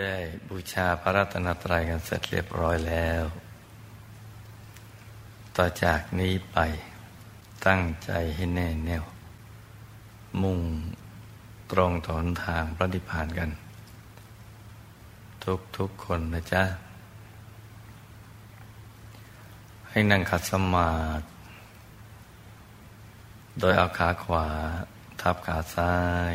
ได้บูชาพระรัตนตรัยกันเสร็จเรียบร้อยแล้ว ต่อจากนี้ไปตั้งใจให้แน่แน่ว มุ่งตรงถนทางพระนิพพานกัน ทุกทุกคนนะจ๊ะ ให้นั่งขัดสมาธิโดยเอาขาขวา ทับขาซ้าย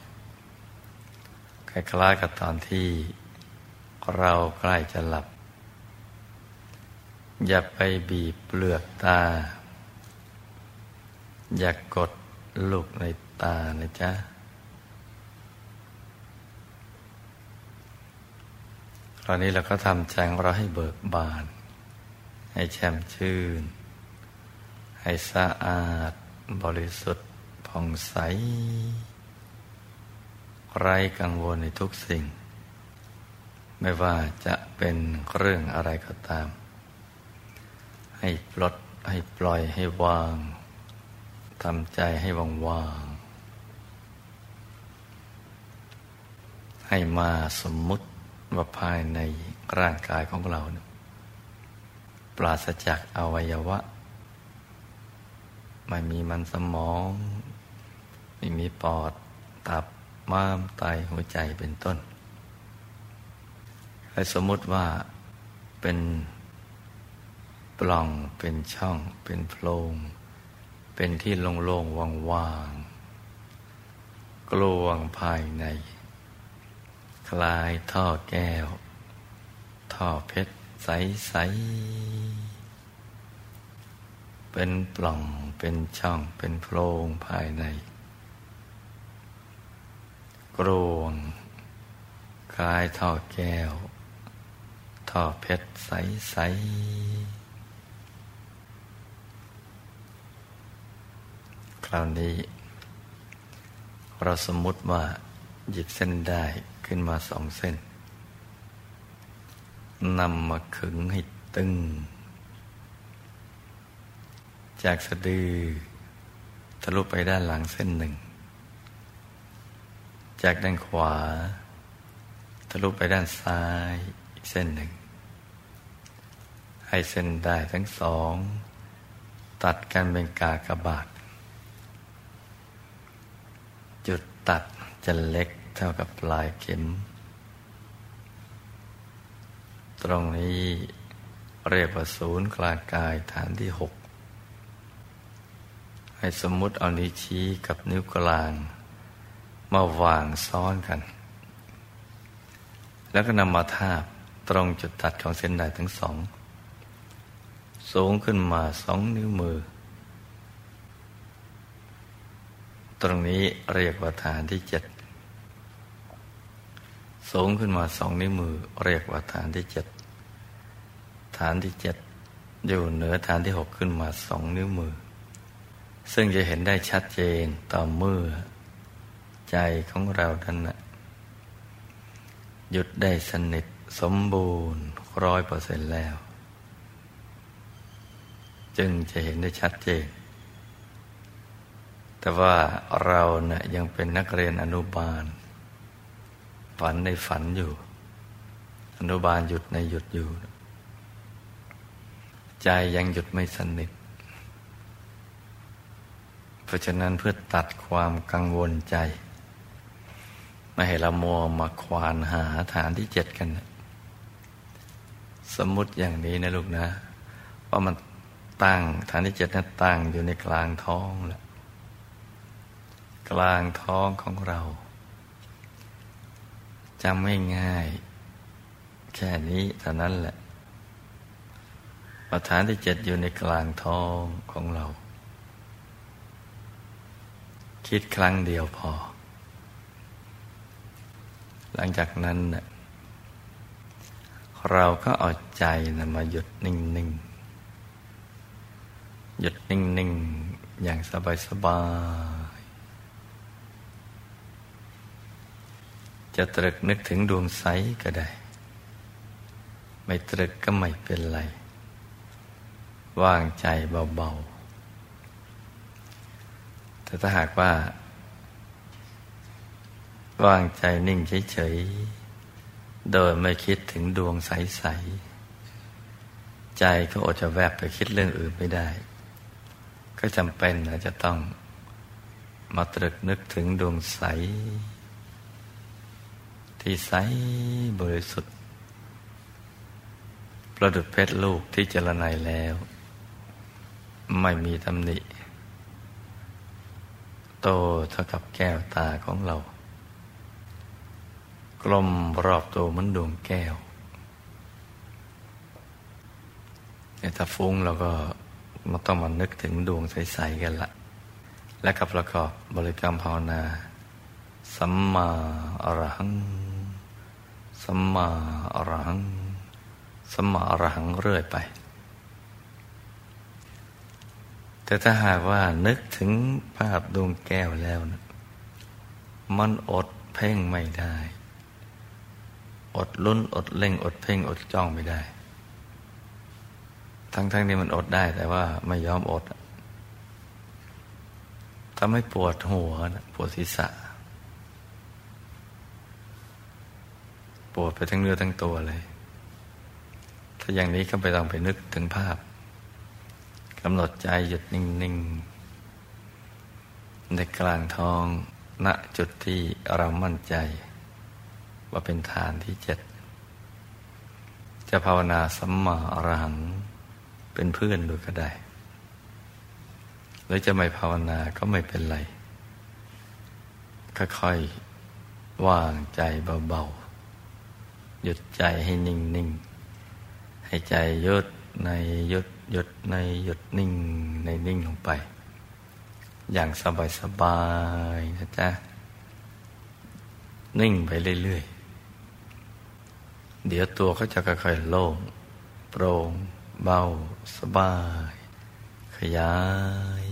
คล้ายๆกับตอนที่เราใกล้จะหลับ อย่าไปบีบเปลือกตา อย่ากกดลูกในตานะจ๊ะ คราวนี้เราก็ทำใจของเราให้เบิกบาน ให้แช่มชื่น ให้สะอาดบริสุทธิ์ผ่องใส ไร้กังวลในทุกสิ่ง ไม่ว่าจะเป็นเรื่องอะไรก็ตาม ให้ปลดให้ปล่อยให้วางทำใจให้ว่างวางให้มาสมมุติว่าภายในร่างกายของเรา ปราศจากอวัยวะ ไม่มีมันสมอง ไม่มีปอดตับ ม้ามไตหัวใจเป็นต้น ให้สมมติว่าเป็นปล่องเป็นช่อง เป็นโพรงเป็นที่โล่งๆว่างๆกลวงภายใน คลายท่อแก้ว ท่อเพชรใสๆเป็นปล่องเป็นช่องเป็นโพรงภายใน กรวง คลายท่อแก้ว ท่อเพชรใส ๆ คราวนี้ เราสมมุติว่าหยิบเส้นได้ขึ้นมาสองเส้นนำมาขึงให้ตึง จากสะดือทะลุไปด้านหลังเส้นหนึ่ง จากด้านขวา ทะลุไปด้านซ้ายอีกเส้นหนึ่ง ให้เส้นได้ทั้งสอง ตัดกันเป็นกากบาท จุดตัดจะเล็กเท่ากับปลายเข็ม ตรงนี้เรียกว่าศูนย์กลางกายฐานที่หกให้สมมุติเอานิ้วชี้กับนิ้วกลาง มาวางซ้อนกัน แล้วก็นำมาทาบตรงจุดตัดของเส้นได้ทั้งสอง สูงขึ้นมาสองนิ้วมือ ตรงนี้เรียกว่าฐานที่เจ็ดสูงขึ้นมาสองนิ้วมือ เรียกว่าฐานที่เจ็ดฐานที่เจ็ดอยู่เหนือฐานที่หกขึ้นมาสองนิ้วมือ ซึ่งจะเห็นได้ชัดเจนต่อเมื่อ ใจของเราท่านนะหยุดได้สนิทสมบูรณ์ร้อยเปอร์เซ็นต์แล้ว จึงจะเห็นได้ชัดเจน แต่ว่าเราเนะ่ยยังเป็นนักเรียนอนุบาล ฝันในฝันอยู่ อนุบาลหยุดในหยุดอยู่ ใจยังหยุดไม่สนิทเพราะฉะนั้นเพื่อตัดความกังวลใจ ไม่ให้เรามัวมาควานหาฐานที่เจ็ดกันสมมติอย่างนี้นะลูกนะ ว่ามันตั้งฐานที่เจ็ดนั้นตั้งอยู่ในกลางท้องแหละกลางท้องของเราจำไม่ง่าย แค่นี้เท่านั้นแหละฐานที่เจ็ดอยู่ในกลางท้องของเรา คิดครั้งเดียวพอ หลังจากนั้นเราก็เอาใจนะมาหยุดนิ่งๆ หยุดนิ่งๆ อย่างสบายๆ จะตรึกนึกถึงดวงใสก็ได้ ไม่ตรึกก็ไม่เป็นไร ว่างใจเบาๆ แต่ถ้าหากว่า วางใจนิ่งเฉยๆ โดยไม่คิดถึงดวงใส ๆ ใจก็อดจะแวบไปคิดเรื่องอื่นไม่ได้ ก็จำเป็นนะจะต้องมาตรึกนึกถึงดวงใส ที่ใสบริสุทธิ์ประดุดเพชรลูกที่เจรไนแล้ว ไม่มีตำหนิ โตเท่ากับแก้วตาของเรา กลมรอบตัวมันดวงแก้วเนี่ถ้าฟุ้งเราก็มาต้องมานึกถึงดวงใส ๆ กันละ และกับประกอบบริกรรมภาวนา สัมมาอรหัง สัมมาอรหัง สัมมาอรหังเรื่อยไป แต่ถ้าหากว่านึกถึงภาพดวงแก้วแล้วนะมันอดเพ่งไม่ได้ อดลุ้น อดเล่ง อดเพ่ง อดจ้องไม่ได้ ทั้งๆทนี่มันอดได้แต่ว่าไม่ยอมอดทำให้ปวดหัวปวดศีรษะ ปวดไปทั้งเนื้อทั้งตัวเลย ถ้าอย่างนี้ก็ไปต้องไปนึกถึงภาพกำหนดใจหยุดนิ่ง ๆ ในกลางท้องณจุดที่เรามั่นใจ ว่าเป็นฐานที่เจ็ด จะภาวนาสัมมาอรหังเป็นเพื่อนดูก็ได้รือจะไม่ภาวนาก็ไม่เป็นไร ค่อยๆวางใจเบาๆ หยุดใจให้นิ่งๆ ให้ใจหยุดในหยุดหยุดในหยุดนิ่งในนิ่งลงไป อย่างสบายๆนะจ๊ะ นิ่งไปเรื่อยๆ เดี๋ยวตัวก็จะค่อยๆโล่งโปร่งเบาสบาย ขยาย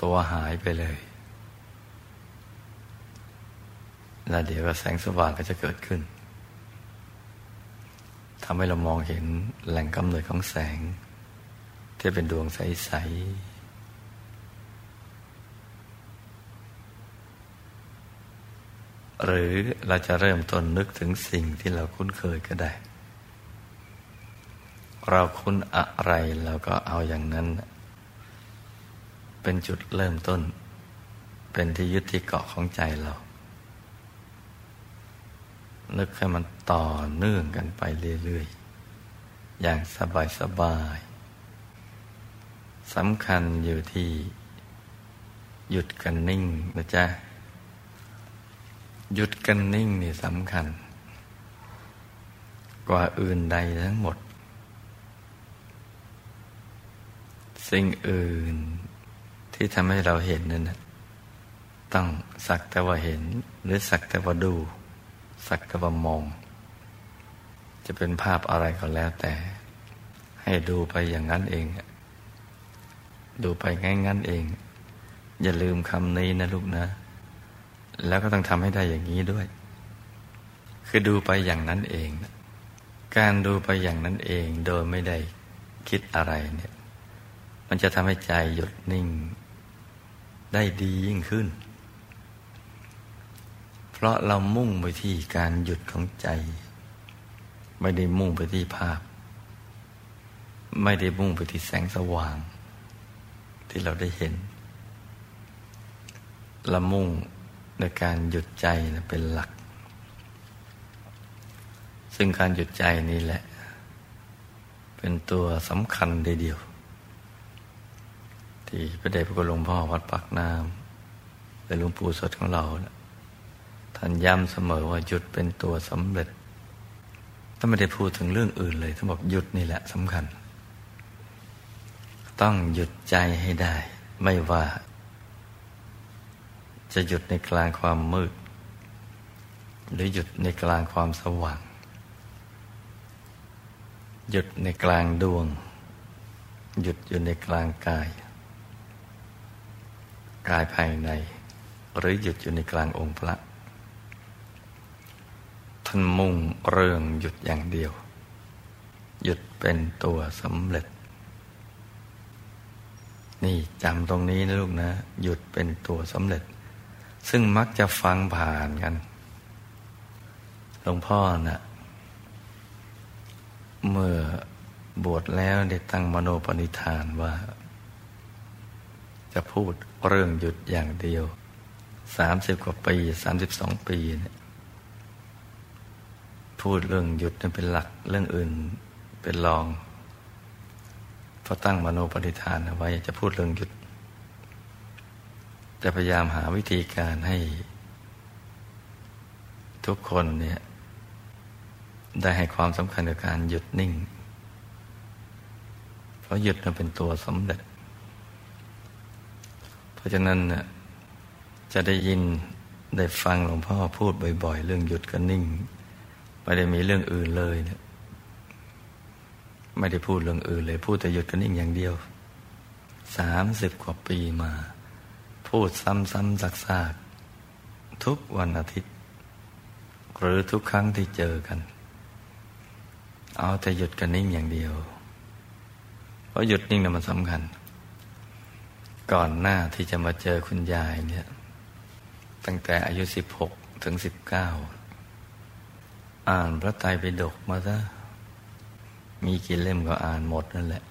ตัวหายไปเลย แล้วเดี๋ยวแสงสว่างก็จะเกิดขึ้นทำให้เรามองเห็นแหล่งกำเนิดของแสง ที่เป็นดวงใส ๆ หรือเราจะเริ่มต้นนึกถึงสิ่งที่เราคุ้นเคยก็ได้ เราคุ้นอะไรเราก็เอาอย่างนั้น เป็นจุดเริ่มต้น เป็นที่ยึดที่เกาะของใจเรา นึกให้มันต่อเนื่องกันไปเรื่อยๆ อย่างสบายๆสำคัญอยู่ที่ หยุดกันนิ่งนะจ๊ะ หยุดกันนิ่งนี่สำคัญ กว่าอื่นใดทั้งหมด สิ่งอื่นที่ทำให้เราเห็นนั่นต้องสักแต่ว่าเห็น หรือสักแต่ว่าดู สักแต่ว่ามอง จะเป็นภาพอะไรก็แล้วแต่ ให้ดูไปอย่างนั้นเอง ดูไปง่ายงั้นเอง อย่าลืมคำนี้นะลูกนะ แล้วก็ต้องทำให้ได้อย่างนี้ด้วย คือดูไปอย่างนั้นเอง การดูไปอย่างนั้นเองโดยไม่ได้คิดอะไรเนี่ย มันจะทำให้ใจหยุดนิ่ง ได้ดียิ่งขึ้น เพราะเรามุ่งไปที่การหยุดของใจ ไม่ได้มุ่งไปที่ภาพ ไม่ได้มุ่งไปที่แสงสว่าง ที่เราได้เห็นเรามุ่ง ในการหยุดใจนะเป็นหลัก ซึ่งการหยุดใจนี่แหละ เป็นตัวสำคัญเดียว ที่พระเดชพระคุณหลวงพ่อวัดปากน้ำและหลวงปู่สดของเรา ท่านย้ำเสมอว่าหยุดเป็นตัวสำเร็จถ้าไม่ได้พูดถึงเรื่องอื่นเลยท่านบอกหยุดนี่แหละสำคัญ ต้องหยุดใจให้ได้ ไม่ว่า จะหยุดในกลางความมืด หรือหยุดในกลางความสว่าง หยุดในกลางดวง หยุดอยู่ในกลางกาย กายภายใน หรือหยุดอยู่ในกลางองค์พระท่านมุ่งเรื่องหยุดอย่างเดียว หยุดเป็นตัวสำเร็จ นี่จำตรงนี้นะลูกนะ หยุดเป็นตัวสำเร็จ ซึ่งมักจะฟังผ่านกัน หลวงพ่อนะ่ะ เมื่อบวชแล้วได้ตั้งมโนปณิธานว่า จะพูดเรื่องหยุดอย่างเดียว สามสิบกว่าปี สามสิบสองปีเนี่ยพูดเรื่องหยุดเป็นหลักเรื่องอื่นเป็นรองพราะตั้งมโนปณิธานเอาไว้จะพูดเรื่องหยุด จะพยายามหาวิธีการให้ ทุกคนเนี่ยได้ให้ความสำคัญกับการหยุดนิ่ง เพราะหยุดนั้นเป็นตัวสำเร็จ เพราะฉะนั้นจะได้ยินได้ฟังหลวงพ่อพูดบ่อยๆ เรื่องหยุดกับนิ่ง ไม่ได้มีเรื่องอื่นเลยนะไม่ได้พูดเรื่องอื่นเลย พูดแต่หยุดกันนิ่งอย่างเดียวสามสิบกว่าปีมา พูดซ้ำๆซักๆทุกวันอาทิตย์ หรือทุกครั้งที่เจอกัน เอาแต่หยุดกันนิ่งอย่างเดียว เพราะหยุดนิ่งนะมันสำคัญ ก่อนหน้าที่จะมาเจอคุณยายเนี่ย ตั้งแต่อายุสิบหกถึงสิบเก้าอ่านพระไตรปิฎกมาซะมีกี่เล่มก็อ่านหมดนั่นแหละ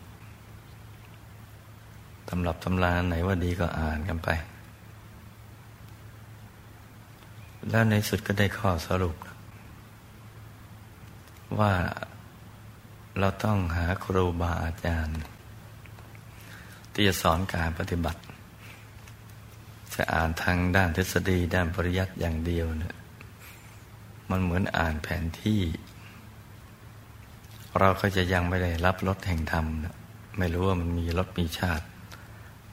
ตำรับตำราไหนว่าดีก็อ่านกันไป แล้วในสุดก็ได้ข้อสรุป ว่าเราต้องหาครูบาอาจารย์ ที่จะสอนการปฏิบัติ จะอ่านทางด้านทฤษฎีด้านปริยัติอย่างเดียวเนี่ยมันเหมือนอ่านแผนที่ เราก็จะยังไม่ได้รับรสแห่งธรรมนะไม่รู้ว่ามันมีรสมีชาติ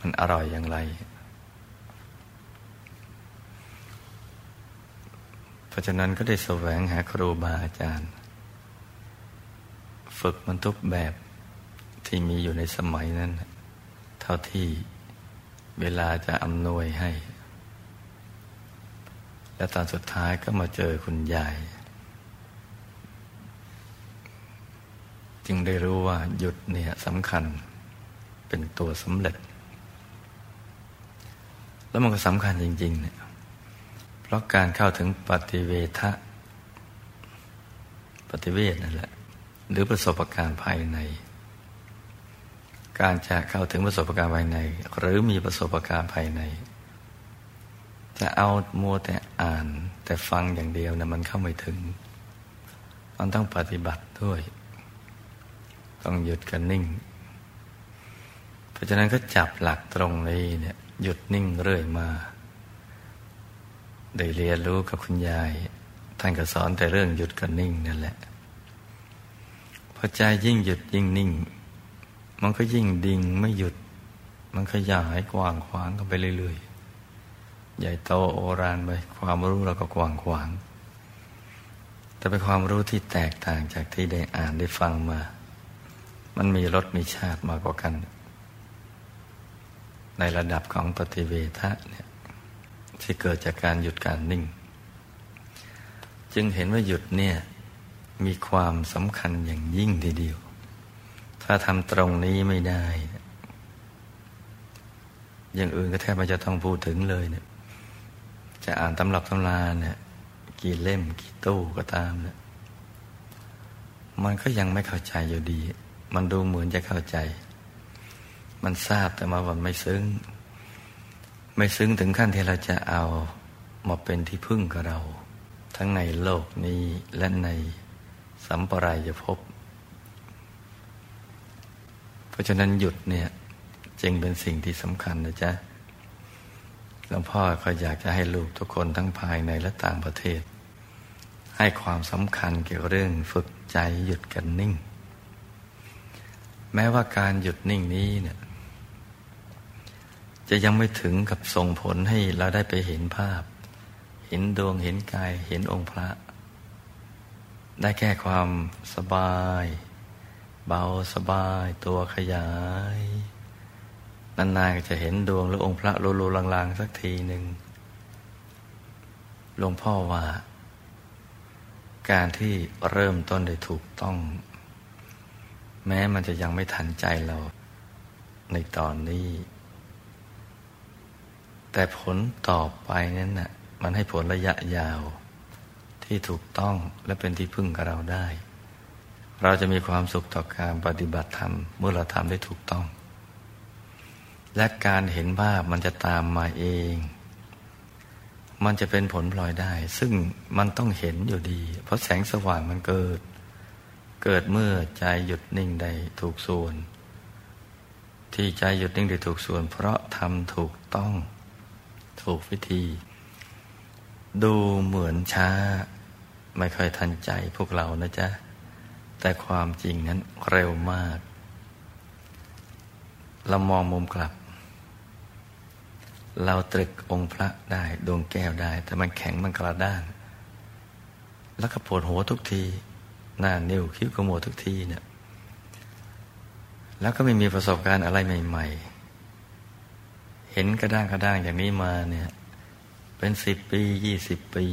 มันอร่อยอย่างไร เพราะฉะนั้นก็ได้แสวงหาครูบาอาจารย์ ฝึกมันทุกแบบที่มีอยู่ในสมัยนั้น เท่าที่เวลาจะอำนวยให้ และตอนสุดท้ายก็มาเจอคุณยาย จึงได้รู้ว่าหยุดเนี่ยสำคัญเป็นตัวสำเร็จ แล้วมันก็สำคัญจริงๆเนี่ยเพราะการเข้าถึงปฏิเวทะปฏิเวทนั่นแหละ หรือประสบการณ์ภายใน การจะเข้าถึงประสบการณ์ภายใน หรือมีประสบการณ์ภายใน จะเอามัวแต่อ่านแต่ฟังอย่างเดียวนะมันเข้าไม่ถึง มันต้องปฏิบัติด้วย ต้องหยุดกันนิ่ง เพราะฉะนั้นก็จับหลักตรงนี้เนี่ย หยุดนิ่งเรื่อยมา ได้เรียนรู้กับคุณยาย ท่านก็สอนแต่เรื่องหยุดกันนิ่งนั่นแหละพอใจยิ่งหยุดยิ่งนิ่ง มันก็ยิ่งดิ่งไม่หยุด มันขยายกว้างขวางกันไปเรื่อยๆ ใหญ่โตโอรานไปความรู้เราก็กว้างขวาง แต่เป็นความรู้ที่แตกต่างจากที่ได้อ่านได้ฟังมา มันมีรสมีชาติมากกว่ากัน ในระดับของปฏิเวทะเนี่ยที่เกิดจากการหยุดการนิ่ง จึงเห็นว่าหยุดเนี่ยมีความสำคัญอย่างยิ่งทีเดียว ถ้าทำตรงนี้ไม่ได้ อย่างอื่นก็แทบไม่จะต้องพูดถึงเลยเนี่ยจะอ่านตำรับตำราเนี่ยกี่เล่มกี่ตู้ก็ตามเนี่ยมันก็ยังไม่เข้าใจอยู่ดี มันดูเหมือนจะเข้าใจ มันทราบแต่มาวันไม่ซึ้ง ไม่ซึ้งถึงขั้นที่เราจะเอามาเป็นที่พึ่งกับเรา ทั้งในโลกนี้และในสัมปรายภพเพราะฉะนั้นหยุดเนี่ยจึงเป็นสิ่งที่สำคัญนะจ๊ะหลวงพ่อก็อยากจะให้ลูกทุกคนทั้งภายในและต่างประเทศ ให้ความสำคัญเกี่ยวกับเรื่องฝึกใจหยุดกันนิ่ง แม้ว่าการหยุดนิ่งนี้เนี่ย จะยังไม่ถึงกับส่งผลให้เราได้ไปเห็นภาพ เห็นดวงเห็นกายเห็นองค์พระ ได้แค่ความสบาย เบาสบายตัวขยาย นานๆจะเห็นดวงหรือองค์พระโลๆลางๆ สักทีหนึ่งหลวงพ่อว่า การที่เริ่มต้นได้ถูกต้อง แม้มันจะยังไม่ทันใจเรา ในตอนนี้ แต่ผลต่อไปนั้นน่ะมันให้ผลระยะยาว ที่ถูกต้องและเป็นที่พึ่งกับเราได้ เราจะมีความสุขต่อการปฏิบัติธรรม เมื่อเราทำได้ถูกต้อง และการเห็นภาพมันจะตามมาเอง มันจะเป็นผลพลอยได้ ซึ่งมันต้องเห็นอยู่ดี เพราะแสงสว่างมันเกิด เกิดเมื่อใจหยุดนิ่งได้ถูกส่วน ที่ใจหยุดนิ่งได้ถูกส่วน เพราะทำถูกต้อง ถูกวิธี ดูเหมือนช้า ไม่ค่อยทันใจพวกเรานะจ๊ะ แต่ความจริงนั้นเร็วมาก เรามองมุมกลับ เราตรึกองค์พระได้ ดวงแก้วได้ แต่มันแข็งมันกระด้าง แล้วก็ปวดหัวทุกที หน้านิ้วคิ้วกระโมทุกทีเนี่ยแล้วก็ไม่มีประสบการณ์อะไรใหม่ ๆ เห็นกระด้างกระด้างอย่างนี้มาเนี่ย เป็นสิบปียี่สิบปี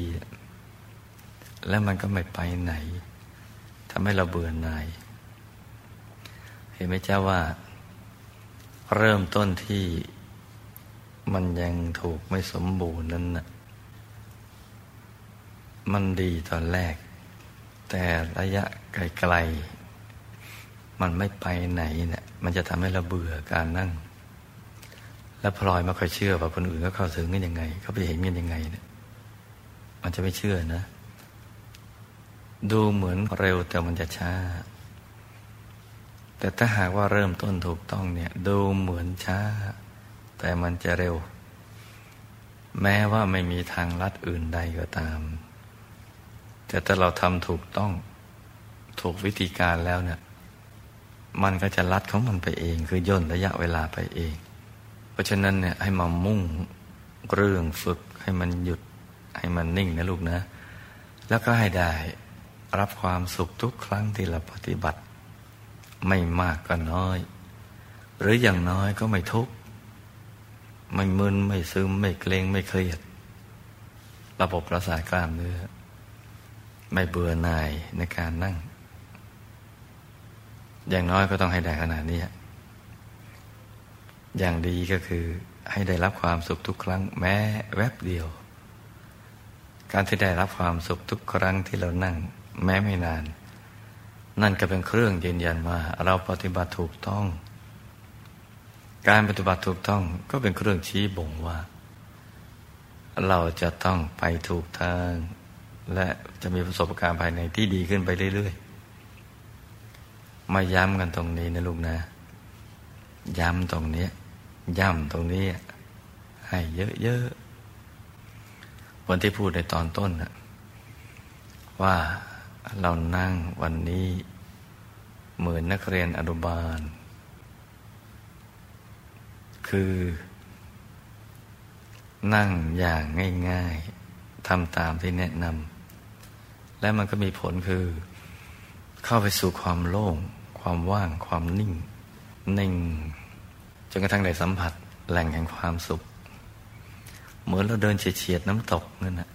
แล้วมันก็ไม่ไปไหนทำให้เราเบื่อหน่ายเห็นไหมเจ้าว่า เริ่มต้นที่มันยังถูกไม่สมบูรณ์นั้นนะมันดีตอนแรก แต่ระยะไกลๆมันไม่ไปไหนเนี่ยมันจะทำให้เราเบื่อการนั่ง แล้วพลอยไม่ค่อยเชื่อว่าคนอื่นเขาเข้าถึงกันยังไง เขาไปเห็นกันยังไงเนี่ยมันจะไม่เชื่อนะ ดูเหมือนเร็วแต่มันจะช้า แต่ถ้าหากว่าเริ่มต้นถูกต้องเนี่ย ดูเหมือนช้า แต่มันจะเร็ว แม้ว่าไม่มีทางลัดอื่นใดก็ตาม แต่ถ้าเราทำถูกต้องถูกวิธีการแล้วเนี่ย มันก็จะลัดของมันไปเอง คือย่นระยะเวลาไปเอง เพราะฉะนั้นเนี่ยให้มามุ่งเรื่องฝึกให้มันหยุดให้มันนิ่งนะลูกนะ แล้วก็ให้ได้รับความสุขทุกครั้งที่เราปฏิบัติ ไม่มากก็น้อย หรืออย่างน้อยก็ไม่ทุกข์ไม่มึนไม่ซึมไม่เกรงไม่เครียด ระบบประสาทกล้ามเนื้อ ไม่เบื่อหน่ายในการนั่ง อย่างน้อยก็ต้องให้ได้ขนาดนี้ อย่างดีก็คือให้ได้รับความสุขทุกครั้งแม้แวบเดียว การที่ได้รับความสุขทุกครั้งที่เรานั่ง แม้ไม่นาน นั่นก็เป็นเครื่องยืนยันว่า เราปฏิบัติถูกต้อง การปฏิบัติถูกต้องก็เป็นเครื่องชี้บ่งว่า เราจะต้องไปถูกทาง และจะมีประสบการณ์ภายในที่ดีขึ้นไปเรื่อยๆ มาย้ำกันตรงนี้นะลูกนะ ย้ำตรงนี้ ย้ำตรงนี้ ให้เยอะๆวันที่พูดในตอนต้นว่าเรานั่งวันนี้ เหมือนนักเรียนอนุบาล คือ นั่งอย่างง่ายๆทำตามที่แนะนำและมันก็มีผลคือ เข้าไปสู่ความโล่ง ความว่างความนิ่ง นิ่ง จนกระทั่งได้สัมผัสแหล่งแห่งความสุข เหมือนเราเดินเฉียดน้ำตกนั่นนะ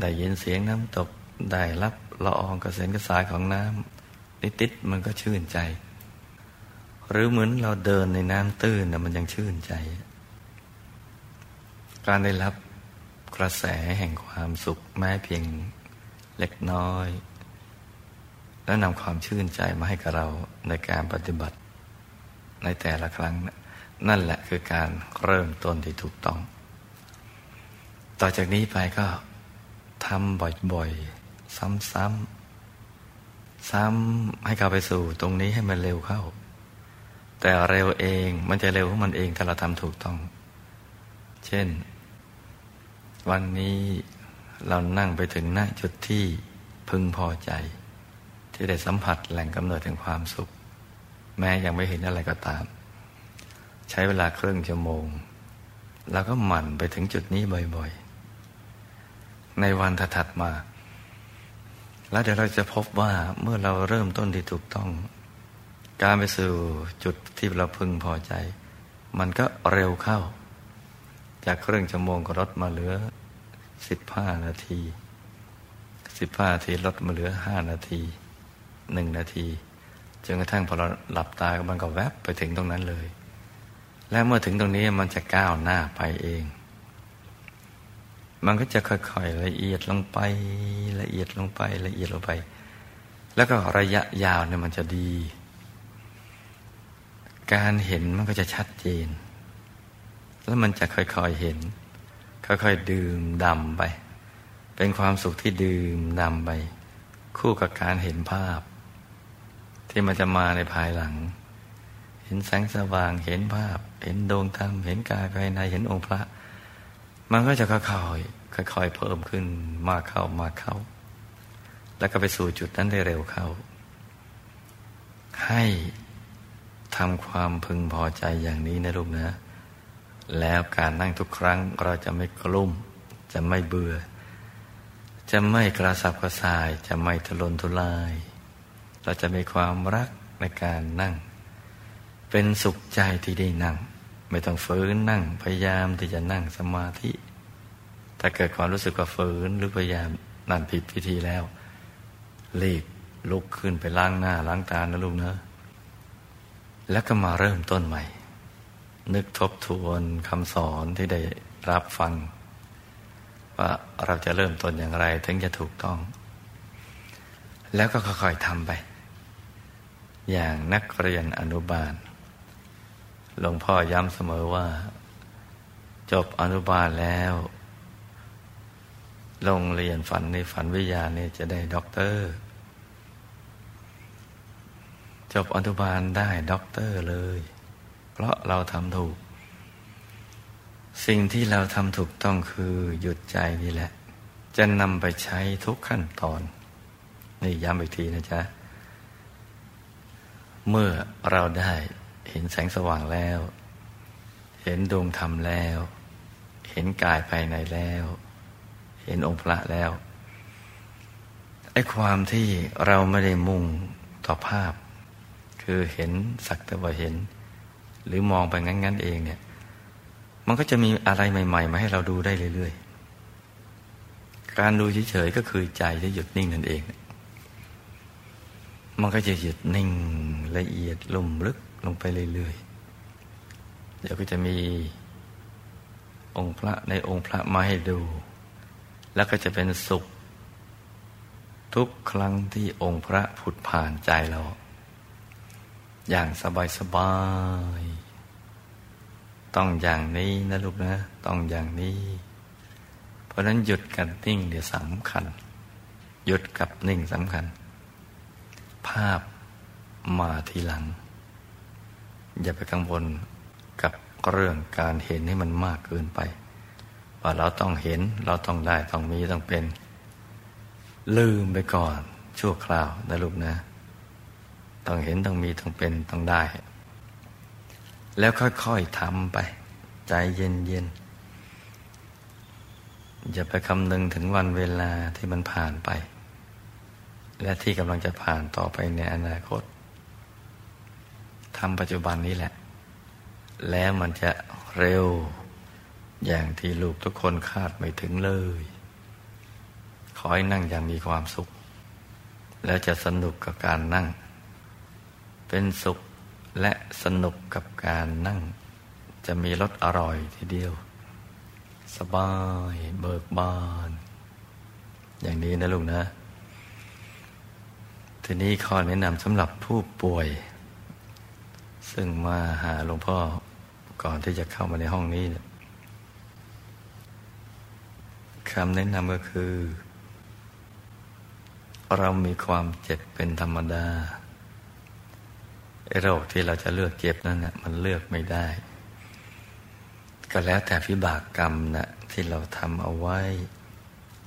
ได้ยินเสียงน้ำตกได้รับละอองกระเซ็นกระสายของน้ำนิดๆมันก็ชื่นใจ หรือเหมือนเราเดินในน้ำตื้นนะมันยังชื่นใจ การได้รับกระแสแห่งความสุขแม้เพียงเล็กน้อย แล้วนำความชื่นใจมาให้กับเราในการปฏิบัติ ในแต่ละครั้ง นั่นแหละคือการเริ่มต้นที่ถูกต้อง ต่อจากนี้ไปก็ทำบ่อยๆ ซ้ำๆ ซ้ำให้เข้าไปสู่ตรงนี้ให้มันเร็วเข้า แต่เร็วเองมันจะเร็วของมันเองถ้าเราทำถูกต้อง เช่น วันนี้เรานั่งไปถึงหน้าจุดที่พึงพอใจ ที่ได้สัมผัสแหล่งกำเนิดแห่งความสุข แม้ยังไม่เห็นอะไรก็ตาม ใช้เวลาครึ่งชั่วโมง แล้วก็หมั่นไปถึงจุดนี้บ่อยๆ ในวันถัดมา แล้วเดี๋ยวเราจะพบว่าเมื่อเราเริ่มต้นที่ถูกต้อง การไปสู่จุดที่เราพึงพอใจ มันก็เร็วเข้า จากเครื่องชั่วโมงก็ลดมาเหลือสิบห้านาทีสิบห้านาทีลดมาเหลือห้านาทีหนึ่งนาที จนกระทั่งพอเราหลับตามันก็แวบไปถึงตรงนั้นเลย และเมื่อถึงตรงนี้มันจะก้าวหน้าไปเอง มันก็จะค่อยๆละเอียดลงไปละเอียดลงไปละเอียดลงไป แล้วก็ระยะยาวเนี่ยมันจะดี การเห็นมันก็จะชัดเจน แล้วมันจะค่อยๆเห็น ค่อยๆดื่มดำไป เป็นความสุขที่ดื่มดำไป คู่กับการเห็นภาพ ที่มันจะมาในภายหลัง เห็นแสงสว่างเห็นภาพ เห็นดวงธรรมเห็นกายภายในเห็นองค์พระ มันก็จะค่อยๆค่อยๆเพิ่มขึ้นมากเข้ามากเข้า แล้วก็ไปสู่จุดนั้นได้เร็วเข้า ให้ทำความพึงพอใจอย่างนี้นะลูกนะ แล้วการนั่งทุกครั้งเราจะไม่กลุ้มจะไม่เบื่อ จะไม่กระสับกระส่าย จะไม่ทะลนทุลาย เราจะมีความรักในการนั่ง เป็นสุขใจที่ได้นั่ง ไม่ต้องฝืนนั่งพยายามที่จะนั่งสมาธิ ถ้าเกิดความรู้สึกว่าฝืนหรือพยายามนั่นผิดพิธีแล้ว รีบลุกขึ้นไปล้างหน้าล้างตานะลูกเนอะแล้วก็มาเริ่มต้นใหม่ นึกทบทวนคำสอนที่ได้รับฟัง ว่าเราจะเริ่มต้นอย่างไรถึงจะถูกต้อง แล้วก็ค่อยๆทำไป อย่างนักเรียนอนุบาล หลวงพ่อย้ำเสมอว่า จบอนุบาลแล้วโรงเรียนฝันในฝันวิทยาเนี่ยจะได้ด็อกเตอร์ จบอนุบาลได้ด็อกเตอร์เลย เพราะเราทำถูก สิ่งที่เราทำถูกต้องคือหยุดใจนี่แหละ จะนำไปใช้ทุกขั้นตอน นี่ย้ำอีกทีนะจ๊ะ เมื่อเราได้เห็นแสงสว่างแล้ว เห็นดวงธรรมแล้ว เห็นกายภายในแล้ว เห็นองค์พระแล้วไอ้ความที่เราไม่ได้มุ่งต่อภาพ คือเห็นสักแต่ว่าเห็น หรือมองไปงั้น ๆ เองเนี่ย มันก็จะมีอะไรใหม่ ๆ มาให้เราดูได้เรื่อยๆ การดูเฉยๆก็คือใจที่หยุดนิ่งนั่นเอง มันก็จะหยุดนิ่งละเอียดลุ่มลึกลงไปเรื่อยๆ เดี๋ยวก็จะมีองค์พระในองค์พระมาให้ดู แล้วก็จะเป็นสุข ทุกครั้งที่องค์พระผุดผ่านใจเรา อย่างสบายสบาย ต้องอย่างนี้นะลูกนะ ต้องอย่างนี้ เพราะนั้นหยุดกับนิ่งเดี๋ยวสำคัญ หยุดกับนิ่งสำคัญ ภาพมาทีหลัง อย่าไปกังวลกับเรื่องการเห็นให้มันมากเกินไป ว่าเราต้องเห็นเราต้องได้ต้องมีต้องเป็น ลืมไปก่อนชั่วคราวนะลูกนะ ต้องเห็นต้องมีต้องเป็นต้องได้ แล้วค่อยๆทำไป ใจเย็นๆอย่าไปคำนึงถึงวันเวลาที่มันผ่านไป และที่กำลังจะผ่านต่อไปในอนาคตทำปัจจุบันนี้แหละ แล้วมันจะเร็วอย่างที่ลูกทุกคนคาดไม่ถึงเลย ขอให้นั่งอย่างมีความสุข แล้วจะสนุกกับการนั่ง เป็นสุขและสนุกกับการนั่ง จะมีรสอร่อยทีเดียว สบายเบิกบาน อย่างนี้นะลูกนะ ทีนี้ข้อแนะนำสำหรับผู้ป่วย ซึ่งมาหาหลวงพ่อก่อนที่จะเข้ามาในห้องนี้คำแนะนำก็คือ เรามีความเจ็บเป็นธรรมดาโรคที่เราจะเลือกเจ็บนั่นนะมันเลือกไม่ได้ ก็แล้วแต่พิบากกรรมนะที่เราทำเอาไว้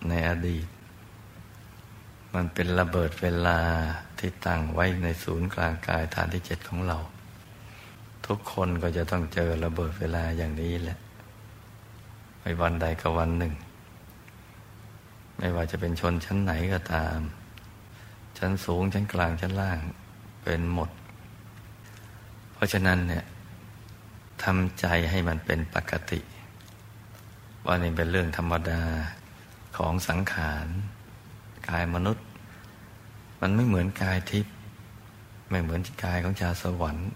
ในอดีต มันเป็นระเบิดเวลาที่ตั้งไว้ในศูนย์กลางกายฐานที่เจ็ดของเรา ทุกคนก็จะต้องเจอระเบิดเวลาอย่างนี้แหละไปวันใดก็วันหนึ่ง ไม่ว่าจะเป็นชนชั้นไหนก็ตาม ชั้นสูงชั้นกลางชั้นล่างเป็นหมด เพราะฉะนั้นเนี่ยทำใจให้มันเป็นปกติ ว่านี่เป็นเรื่องธรรมดาของสังขารกายมนุษย์ มันไม่เหมือนกายทิพย์ไม่เหมือนกายของชาวสวรรค์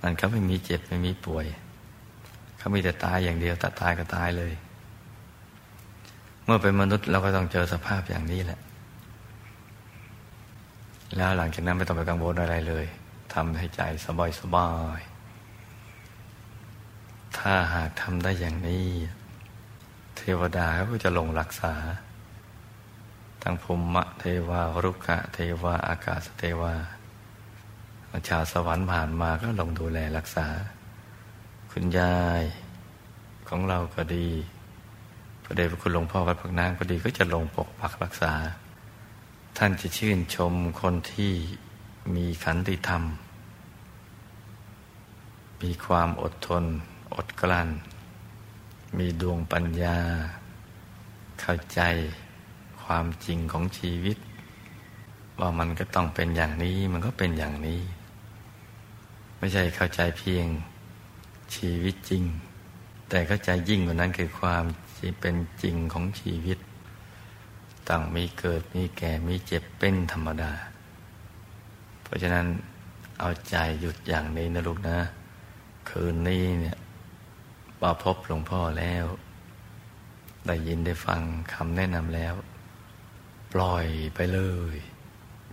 มันเขาไม่มีเจ็บไม่มีป่วย เขามีแต่ตายอย่างเดียวแต่ตายก็ตายเลย เมื่อเป็นมนุษย์เราก็ต้องเจอสภาพอย่างนี้แหละ แล้วหลังจากนั้นไม่ต้องไปกังวลอะไรเลยทำให้ใจสบายสบาย ถ้าหากทำได้อย่างนี้ เทวดาก็จะลงรักษา ทั้งภูมิเทวารุกะเทวาอากาศเทวาชาวสวรรค์ผ่านมาก็ลงดูแลรักษา คุณยายของเราก็ดีพระเดชพระคุณหลวงพ่อวัดพักนางก็ดีก็จะลงปกปักรักษา ท่านจะชื่นชมคนที่มีขันติธรรม มีความอดทน อดกลั้น มีดวงปัญญา เข้าใจ ความจริงของชีวิต ว่ามันก็ต้องเป็นอย่างนี้มันก็เป็นอย่างนี้ ไม่ใช่เข้าใจเพียงชีวิตจริง แต่เข้าใจยิ่งกว่านั้นคือความเป็นจริงของชีวิตต้องมีเกิดมีแก่มีเจ็บเป็นธรรมดา เพราะฉะนั้นเอาใจหยุดอย่างนี้นะลูกนะ คืนนี้เนี่ยปาพบหลวงพ่อแล้ว ได้ยินได้ฟังคำแนะนำแล้ว ปล่อยไปเลย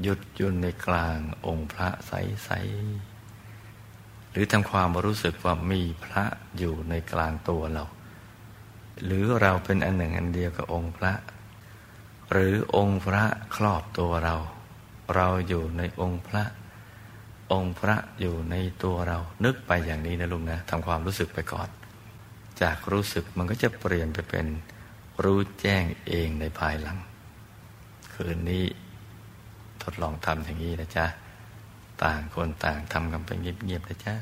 หยุดยุนในกลางองค์พระใสๆรือทำความรู้สึกว่ามีพระอยู่ในกลางตัวเรา หรือเราเป็นอันหนึ่งอันเดียวกับองค์พระ หรือองค์พระครอบตัวเรา เราอยู่ในองค์พระ องค์พระอยู่ในตัวเรา นึกไปอย่างนี้นะลุงนะทำความรู้สึกไปก่อน จากรู้สึกมันก็จะเปลี่ยนไปเป็นรู้แจ้งเองในภายหลัง คืนนี้ ทดลองทำอย่างนี้นะจ๊ะ ต่างคนต่างทำกันไปเงียบๆนะจ๊ะ